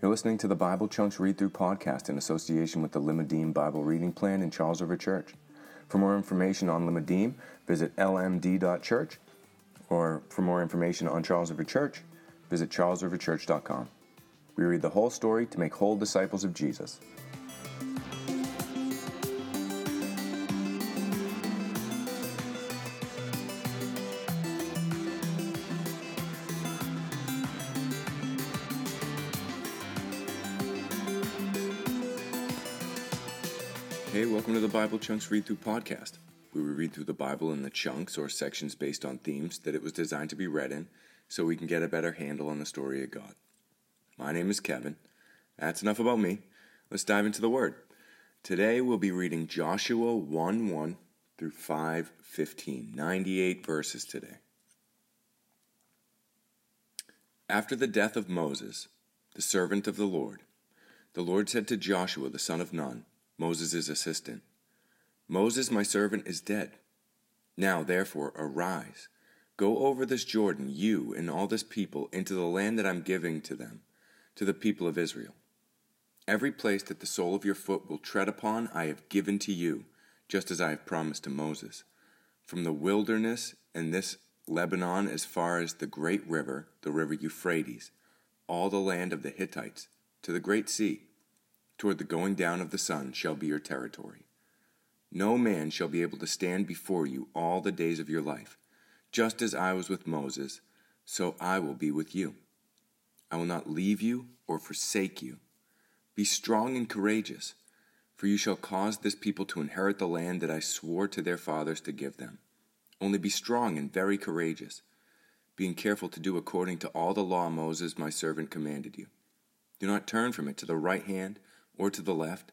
You're listening to the Bible Chunks Read Through podcast in association with the Limmudim Bible Reading Plan in Charles River Church. For more information on Limmudim, visit lmd.church, or for more information on Charles River Church, visit charlesriverchurch.com. We read the whole story to make whole disciples of Jesus. The Bible Chunks Read Through podcast, we read through the Bible in the chunks or sections based on themes that it was designed to be read in so we can get a better handle on the story of God. My name is Kevin. That's enough about me. Let's dive into the Word. Today we'll be reading Joshua 1 1 through 5 15, 98 verses today. After the death of Moses, the servant of the Lord, the Lord said to Joshua the son of Nun, Moses' assistant, Moses, my servant, is dead. Now, therefore, arise, go over this Jordan, you and all this people, into the land that I'm giving to them, to the people of Israel. Every place that the sole of your foot will tread upon, I have given to you, just as I have promised to Moses. From the wilderness and this Lebanon as far as the great river, the river Euphrates, all the land of the Hittites, to the great sea, toward the going down of the sun shall be your territory. No man shall be able to stand before you all the days of your life. Just as I was with Moses, so I will be with you. I will not leave you or forsake you. Be strong and courageous, for you shall cause this people to inherit the land that I swore to their fathers to give them. Only be strong and very courageous, being careful to do according to all the law Moses my servant commanded you. Do not turn from it to the right hand or to the left,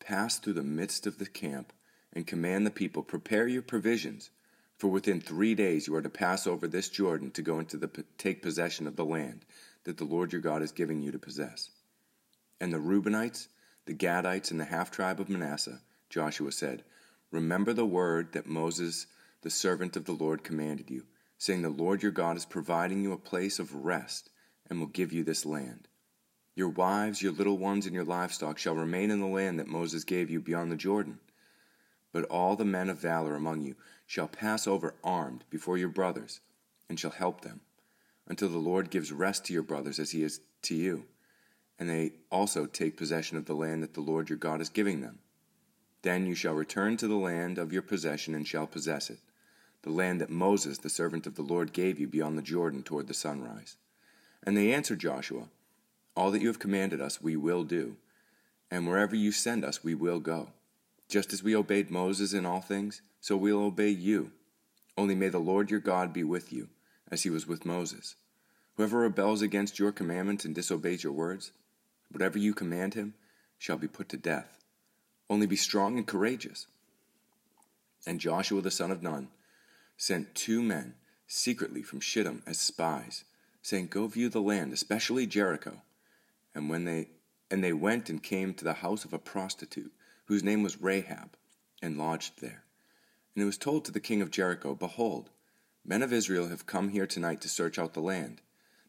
Pass through the midst of the camp and command the people, Prepare your provisions, for within three days you are to pass over this Jordan to go into the take possession of the land that the Lord your God is giving you to possess. And the Reubenites, the Gadites, and the half tribe of Manasseh, Joshua said, Remember the word that Moses, the servant of the Lord, commanded you, saying, The Lord your God is providing you a place of rest and will give you this land. Your wives, your little ones, and your livestock shall remain in the land that Moses gave you beyond the Jordan. But all the men of valor among you shall pass over armed before your brothers, and shall help them, until the Lord gives rest to your brothers as he is to you, and they also take possession of the land that the Lord your God is giving them. Then you shall return to the land of your possession and shall possess it, the land that Moses, the servant of the Lord, gave you beyond the Jordan toward the sunrise. And they answered Joshua, all that you have commanded us we will do, and wherever you send us we will go. Just as we obeyed Moses in all things, so we'll obey you. Only may the Lord your God be with you, as he was with Moses. Whoever rebels against your commandments and disobeys your words, whatever you command him, shall be put to death. Only be strong and courageous. And Joshua the son of Nun sent two men secretly from Shittim as spies, saying, Go view the land, especially Jericho. And when they and they went and came to the house of a prostitute, whose name was Rahab, and lodged there. And it was told to the king of Jericho, Behold, men of Israel have come here tonight to search out the land.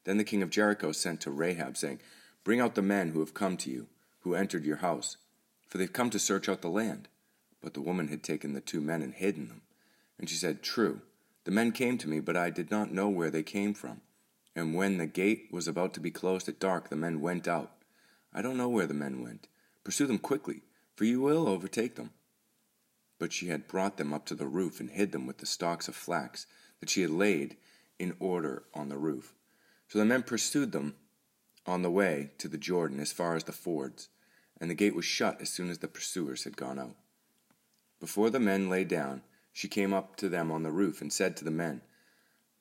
Then the king of Jericho sent to Rahab, saying, Bring out the men who have come to you, who entered your house, for they've come to search out the land. But the woman had taken the two men and hidden them. And she said, True, the men came to me, but I did not know where they came from. And when the gate was about to be closed at dark, the men went out. I don't know where the men went. Pursue them quickly, for you will overtake them. But she had brought them up to the roof and hid them with the stalks of flax that she had laid in order on the roof. So the men pursued them on the way to the Jordan as far as the fords, and the gate was shut as soon as the pursuers had gone out. Before the men lay down, she came up to them on the roof and said to the men,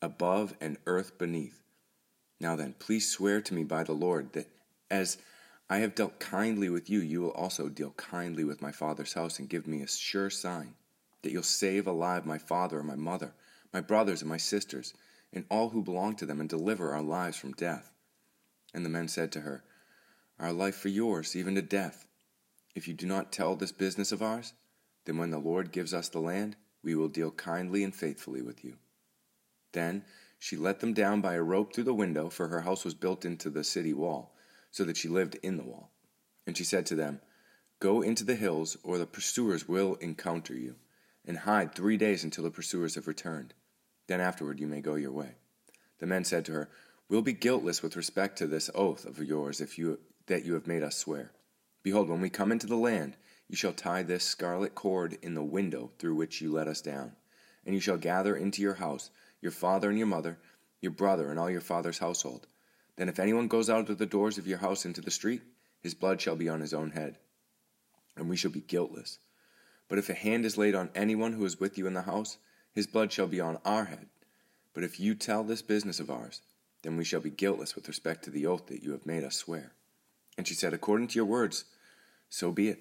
above and earth beneath. Now then, please swear to me by the Lord that as I have dealt kindly with you, you will also deal kindly with my father's house and give me a sure sign that you'll save alive my father and my mother, my brothers and my sisters, and all who belong to them, and deliver our lives from death. And the men said to her, Our life for yours, even to death. If you do not tell this business of ours, then when the Lord gives us the land, we will deal kindly and faithfully with you. Then she let them down by a rope through the window, for her house was built into the city wall, so that she lived in the wall. And she said to them, Go into the hills, or the pursuers will encounter you, and hide three days until the pursuers have returned. Then afterward you may go your way. The men said to her, We'll be guiltless with respect to this oath of yours if you that you have made us swear. Behold, when we come into the land, you shall tie this scarlet cord in the window through which you let us down, and you shall gather into your house your father and your mother, your brother and all your father's household. Then if anyone goes out of the doors of your house into the street, his blood shall be on his own head, and we shall be guiltless. But if a hand is laid on anyone who is with you in the house, his blood shall be on our head. But if you tell this business of ours, then we shall be guiltless with respect to the oath that you have made us swear. And she said, According to your words, so be it.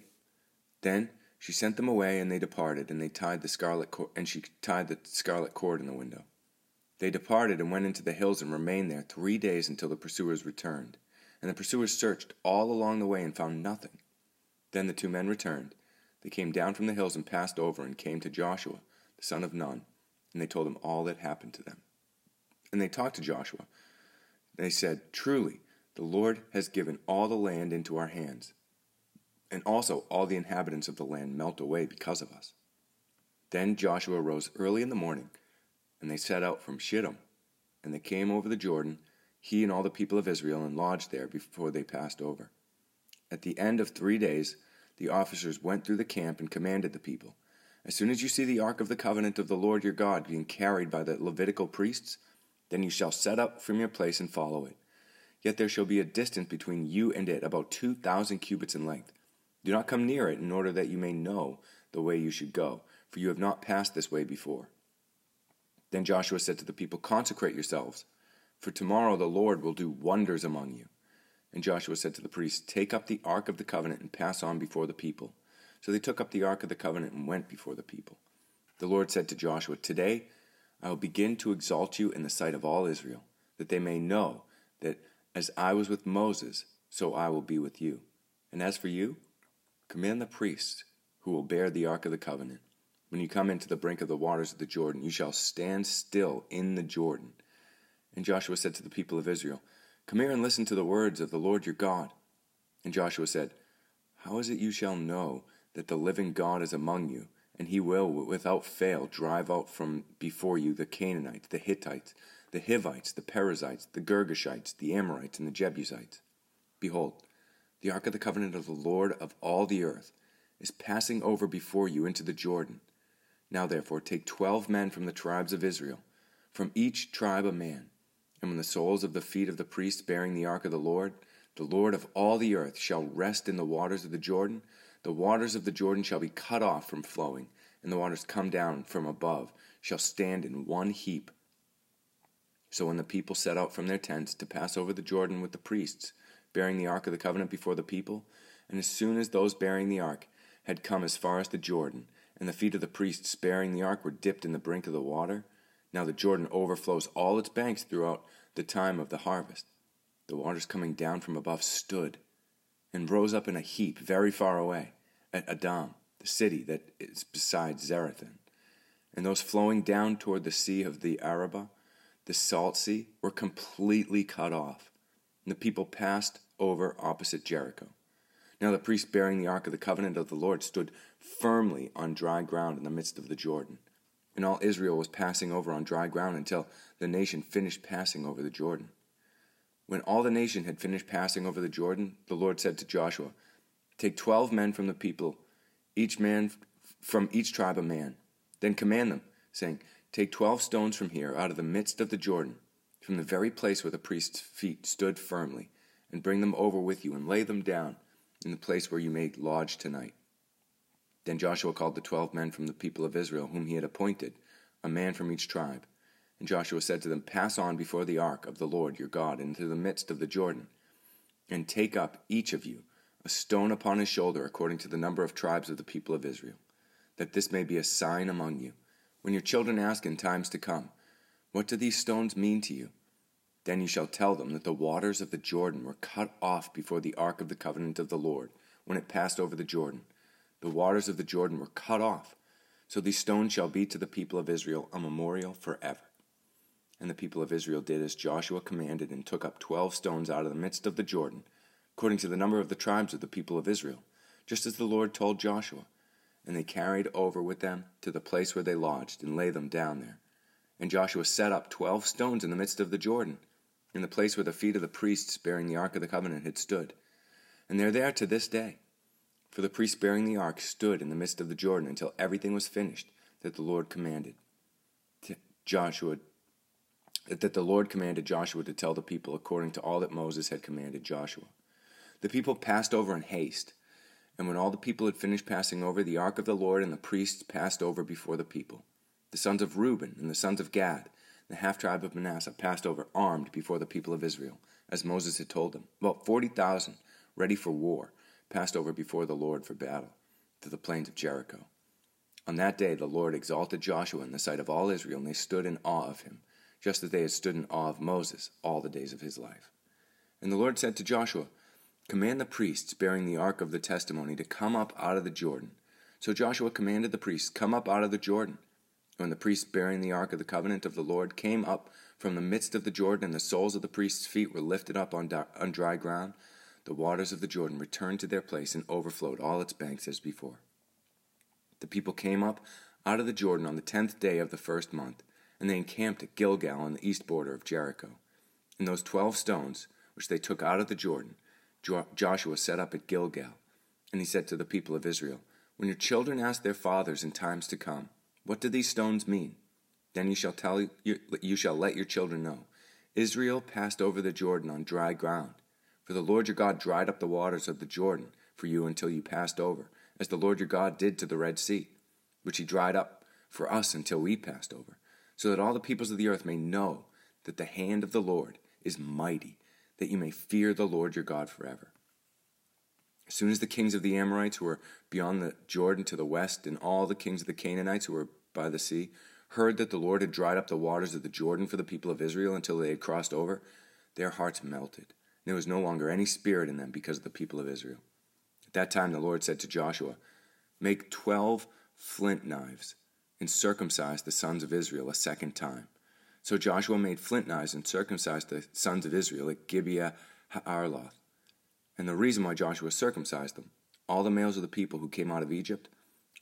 Then she sent them away, and they departed, and they tied the scarlet cord, and she tied the scarlet cord in the window. They departed and went into the hills and remained there three days until the pursuers returned. And the pursuers searched all along the way and found nothing. Then the two men returned. They came down from the hills and passed over and came to Joshua, the son of Nun, and they told him all that happened to them. And they talked to Joshua. They said, Truly, the Lord has given all the land into our hands, and also all the inhabitants of the land melt away because of us. Then Joshua rose early in the morning, and they set out from Shittim, and they came over the Jordan, he and all the people of Israel, and lodged there before they passed over. At the end of three days, the officers went through the camp and commanded the people As soon as you see the ark of the covenant of the Lord your God being carried by the Levitical priests, then you shall set up from your place and follow it. Yet there shall be a distance between you and it, about two thousand cubits in length do not come near it in order that you may know the way you should go, for you have not passed this way before. Then Joshua said to the people, Consecrate yourselves, for tomorrow the Lord will do wonders among you. And Joshua said to the priests, Take up the ark of the covenant and pass on before the people. So they took up the ark of the covenant and went before the people. The Lord said to Joshua, Today I will begin to exalt you in the sight of all Israel, that they may know that as I was with Moses, so I will be with you. And as for you, Command the priests who will bear the ark of the covenant. When you come into the brink of the waters of the Jordan, you shall stand still in the Jordan. And Joshua said to the people of Israel, Come here and listen to the words of the Lord your God. And Joshua said, How is it you shall know that the living God is among you, and he will without fail drive out from before you the Canaanites, the Hittites, the Hivites, the Perizzites, the Girgashites, the Amorites, and the Jebusites? Behold, the ark of the covenant of the Lord of all the earth, is passing over before you into the Jordan. Now therefore take twelve men from the tribes of Israel, from each tribe a man. And when the soles of the feet of the priests bearing the ark of the Lord, the Lord of all the earth, shall rest in the waters of the Jordan, the waters of the Jordan shall be cut off from flowing, and the waters come down from above, shall stand in one heap. So when the people set out from their tents to pass over the Jordan with the priests, bearing the ark of the covenant before the people. And as soon as those bearing the ark had come as far as the Jordan, and the feet of the priests bearing the ark were dipped in the brink of the water, now the Jordan overflows all its banks throughout the time of the harvest. The waters coming down from above stood and rose up in a heap very far away at Adam, the city that is beside Zarethan. And those flowing down toward the sea of the Arabah, the salt sea, were completely cut off. And the people passed over opposite Jericho. Now the priest bearing the ark of the covenant of the Lord stood firmly on dry ground in the midst of the Jordan. And all Israel was passing over on dry ground until the nation finished passing over the Jordan. When all the nation had finished passing over the Jordan, the Lord said to Joshua, Take twelve men from the people, each man from each tribe a man. Then command them, saying, Take twelve stones from here, out of the midst of the Jordan, from the very place where the priest's feet stood firmly, and bring them over with you, and lay them down in the place where you may lodge tonight. Then Joshua called the twelve men from the people of Israel, whom he had appointed, a man from each tribe. And Joshua said to them, Pass on before the ark of the Lord your God into the midst of the Jordan, and take up each of you a stone upon his shoulder according to the number of tribes of the people of Israel, that this may be a sign among you. When your children ask in times to come, What do these stones mean to you? Then you shall tell them that the waters of the Jordan were cut off before the ark of the covenant of the Lord when it passed over the Jordan. The waters of the Jordan were cut off. So these stones shall be to the people of Israel a memorial forever. And the people of Israel did as Joshua commanded and took up twelve stones out of the midst of the Jordan, according to the number of the tribes of the people of Israel, just as the Lord told Joshua. And they carried over with them to the place where they lodged, and lay them down there. And Joshua set up twelve stones in the midst of the Jordan, in the place where the feet of the priests bearing the ark of the covenant had stood. And they're there to this day. For the priests bearing the ark stood in the midst of the Jordan until everything was finished that the Lord commanded Joshua that the Lord commanded Joshua to tell the people according to all that Moses had commanded Joshua. The people passed over in haste, and when all the people had finished passing over, the ark of the Lord and the priests passed over before the people. The sons of Reuben and the sons of Gad, the half tribe of Manasseh, passed over armed before the people of Israel, as Moses had told them. About forty thousand, ready for war, passed over before the Lord for battle, to the plains of Jericho. On that day the Lord exalted Joshua in the sight of all Israel, and they stood in awe of him, just as they had stood in awe of Moses all the days of his life. And the Lord said to Joshua, Command the priests bearing the ark of the testimony to come up out of the Jordan. So Joshua commanded the priests, Come up out of the Jordan. When the priests bearing the ark of the covenant of the Lord came up from the midst of the Jordan, and the soles of the priests' feet were lifted up on, dry ground, the waters of the Jordan returned to their place and overflowed all its banks as before. The people came up out of the Jordan on the tenth day of the first month, and they encamped at Gilgal on the east border of Jericho. And those twelve stones, which they took out of the Jordan, Joshua set up at Gilgal. And he said to the people of Israel, When your children ask their fathers in times to come, What do these stones mean? Then you shall tell you, you shall let your children know. Israel passed over the Jordan on dry ground for the Lord your God dried up the waters of the Jordan for you until you passed over, as the Lord your God did to the Red Sea, which he dried up for us until we passed over, so that all the peoples of the earth may know that the hand of the Lord is mighty, that you may fear the Lord your God forever. As soon as the kings of the Amorites who were beyond the Jordan to the west, and all the kings of the Canaanites who were by the sea, heard that the Lord had dried up the waters of the Jordan for the people of Israel until they had crossed over, their hearts melted there was no longer any spirit in them because of the people of Israel. At that time the Lord said to Joshua, Make twelve flint knives and circumcise the sons of Israel a second time. So Joshua made flint knives and circumcised the sons of Israel at Gibeah Haaraloth. And the reason why Joshua circumcised them, all the males of the people who came out of Egypt,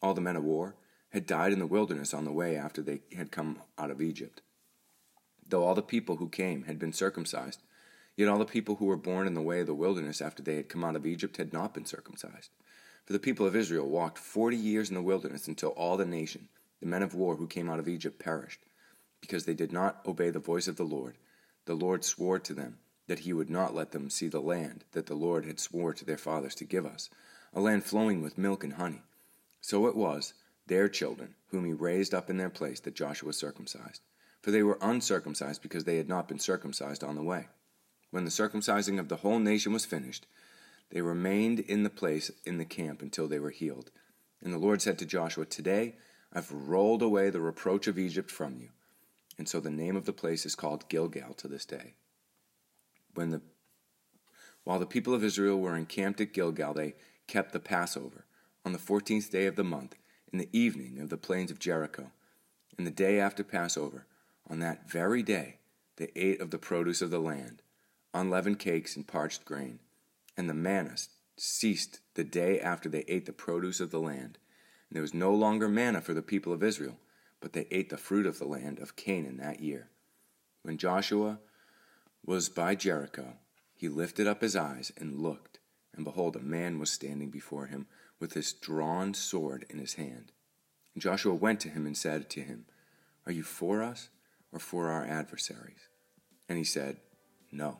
all the men of war, had died in the wilderness on the way after they had come out of Egypt. Though all the people who came had been circumcised, Yet all the people who were born in the way of the wilderness after they had come out of Egypt had not been circumcised. For the people of Israel walked forty years in the wilderness until all the nation, the men of war who came out of Egypt, perished, because they did not obey the voice of the Lord. The Lord swore to them that he would not let them see the land that the Lord had swore to their fathers to give us, a land flowing with milk and honey. So it was, their children, whom he raised up in their place, that Joshua circumcised. For they were uncircumcised because they had not been circumcised on the way. When the circumcising of the whole nation was finished, they remained in the place in the camp until they were healed. And the Lord said to Joshua, Today I've rolled away the reproach of Egypt from you. And so the name of the place is called Gilgal to this day. When the while the people of Israel were encamped at Gilgal, they kept the Passover on the fourteenth day of the month, in the evening of the plains of Jericho. And the day after Passover, on that very day, they ate of the produce of the land unleavened cakes and parched grain. And the manna ceased the day after they ate the produce of the land. And there was no longer manna for the people of Israel, but they ate the fruit of the land of Canaan that year. When Joshua was by Jericho, he lifted up his eyes and looked, and behold, a man was standing before him with his drawn sword in his hand. And Joshua went to him and said to him, Are you for us or for our adversaries? And he said, No,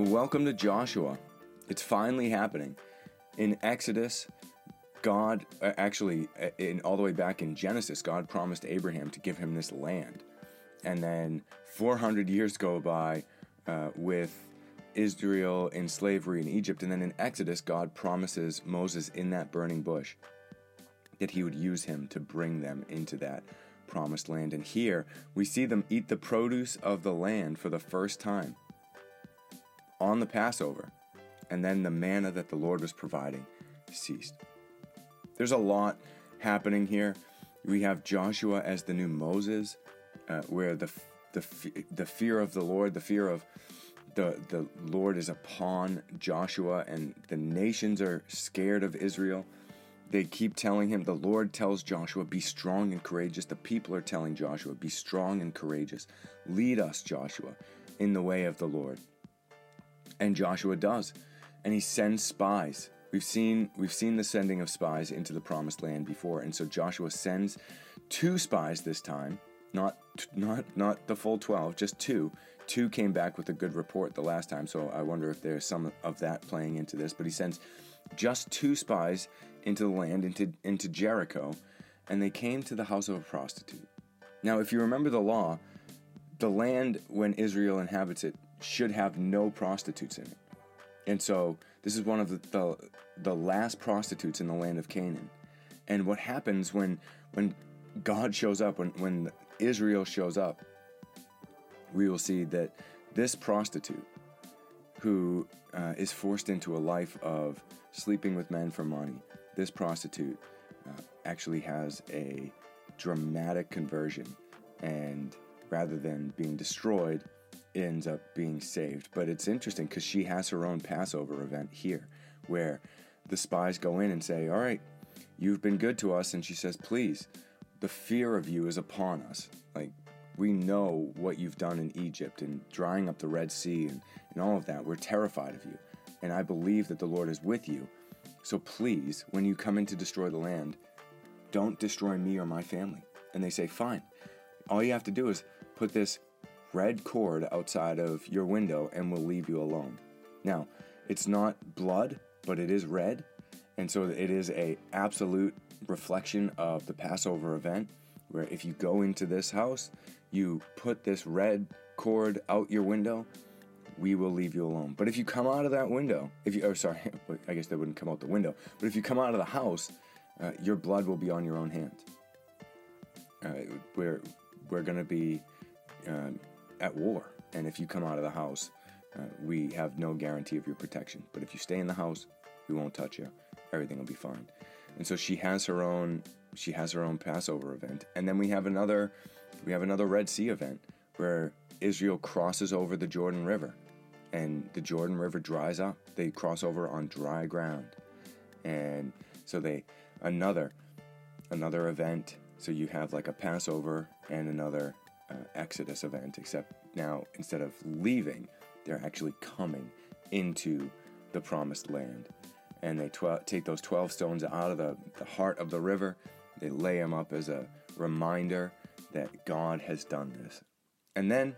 Welcome to Joshua. It's finally happening. In Exodus, God, uh, actually, uh, in all the way back in Genesis, God promised Abraham to give him this land. And then 400 years go by uh, with Israel in slavery in Egypt. And then in Exodus, God promises Moses in that burning bush that he would use him to bring them into that promised land. And here we see them eat the produce of the land for the first time on the Passover, and then the manna that the Lord was providing ceased. There's a lot happening here. We have Joshua as the new Moses, uh, where the the the fear of the Lord, the fear of the the Lord is upon Joshua, and the nations are scared of Israel. They keep telling him, the Lord tells Joshua, Be strong and courageous. The people are telling Joshua, Be strong and courageous. Lead us, Joshua, in the way of the Lord. And Joshua does. And he sends spies. We've seen we've seen the sending of spies into the promised land before, and so Joshua sends two spies this time, not not not the full 12, just two. Two came back with a good report the last time, so I wonder if there's some of that playing into this, but he sends just two spies into the land into into Jericho, and they came to the house of a prostitute. Now, if you remember the law, the land when Israel inhabits it should have no prostitutes in it. And so this is one of the, the, the last prostitutes in the land of Canaan. And what happens when when God shows up, when, when Israel shows up, we will see that this prostitute who uh, is forced into a life of sleeping with men for money, this prostitute uh, actually has a dramatic conversion. And rather than being destroyed, ends up being saved. But it's interesting because she has her own Passover event here where the spies go in and say, All right, you've been good to us. And she says, Please, the fear of you is upon us. Like, we know what you've done in Egypt and drying up the Red Sea and, and all of that. We're terrified of you. And I believe that the Lord is with you. So please, when you come in to destroy the land, don't destroy me or my family. And they say, Fine. All you have to do is put this red cord outside of your window and will leave you alone. Now, it's not blood, but it is red, and so it is a absolute reflection of the Passover event where if you go into this house, you put this red cord out your window, we will leave you alone. But if you come out of that window, if you, oh, sorry, I guess they wouldn't come out the window, but if you come out of the house, uh, your blood will be on your own hand. Uh, we're we're going to be uh, at war. And if you come out of the house, uh, we have no guarantee of your protection. But if you stay in the house, we won't touch you. Everything will be fine. And so she has her own she has her own Passover event. And then we have another we have another Red Sea event where Israel crosses over the Jordan River and the Jordan River dries up. They cross over on dry ground. And so they another another event. So you have like a Passover and another uh, Exodus event, except now instead of leaving, they're actually coming into the promised land. And they tw- take those 12 stones out of the, the heart of the river, they lay them up as a reminder that God has done this. And then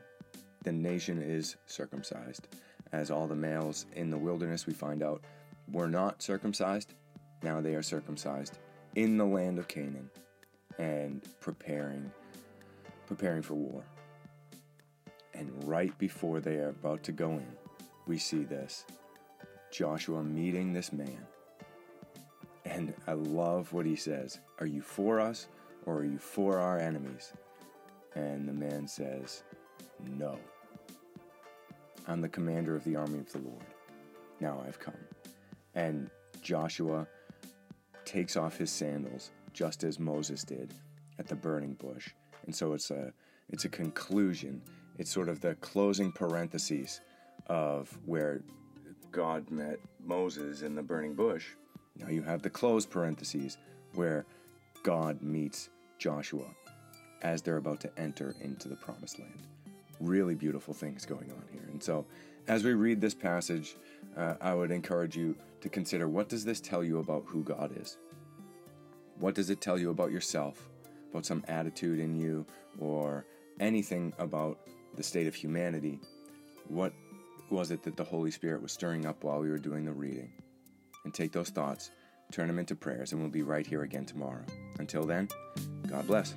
the nation is circumcised. As all the males in the wilderness, we find out, were not circumcised. Now they are circumcised in the land of Canaan and preparing preparing for war. And right before they are about to go in, we see this Joshua meeting this man. And I love what he says Are you for us or are you for our enemies? And the man says, No. I'm the commander of the army of the Lord. Now I've come. And Joshua takes off his sandals just as Moses did at the burning bush. And so it's a it's a conclusion. It's sort of the closing parentheses of where God met Moses in the burning bush. Now you have the closed parentheses where God meets Joshua as they're about to enter into the promised land. Really beautiful things going on here. And so as we read this passage, uh, I would encourage you to consider what does this tell you about who God is? What does it tell you about yourself, about some attitude in you, or anything about the state of humanity? What was it that the Holy Spirit was stirring up while we were doing the reading? And take those thoughts, turn them into prayers, and we'll be right here again tomorrow. Until then, God bless.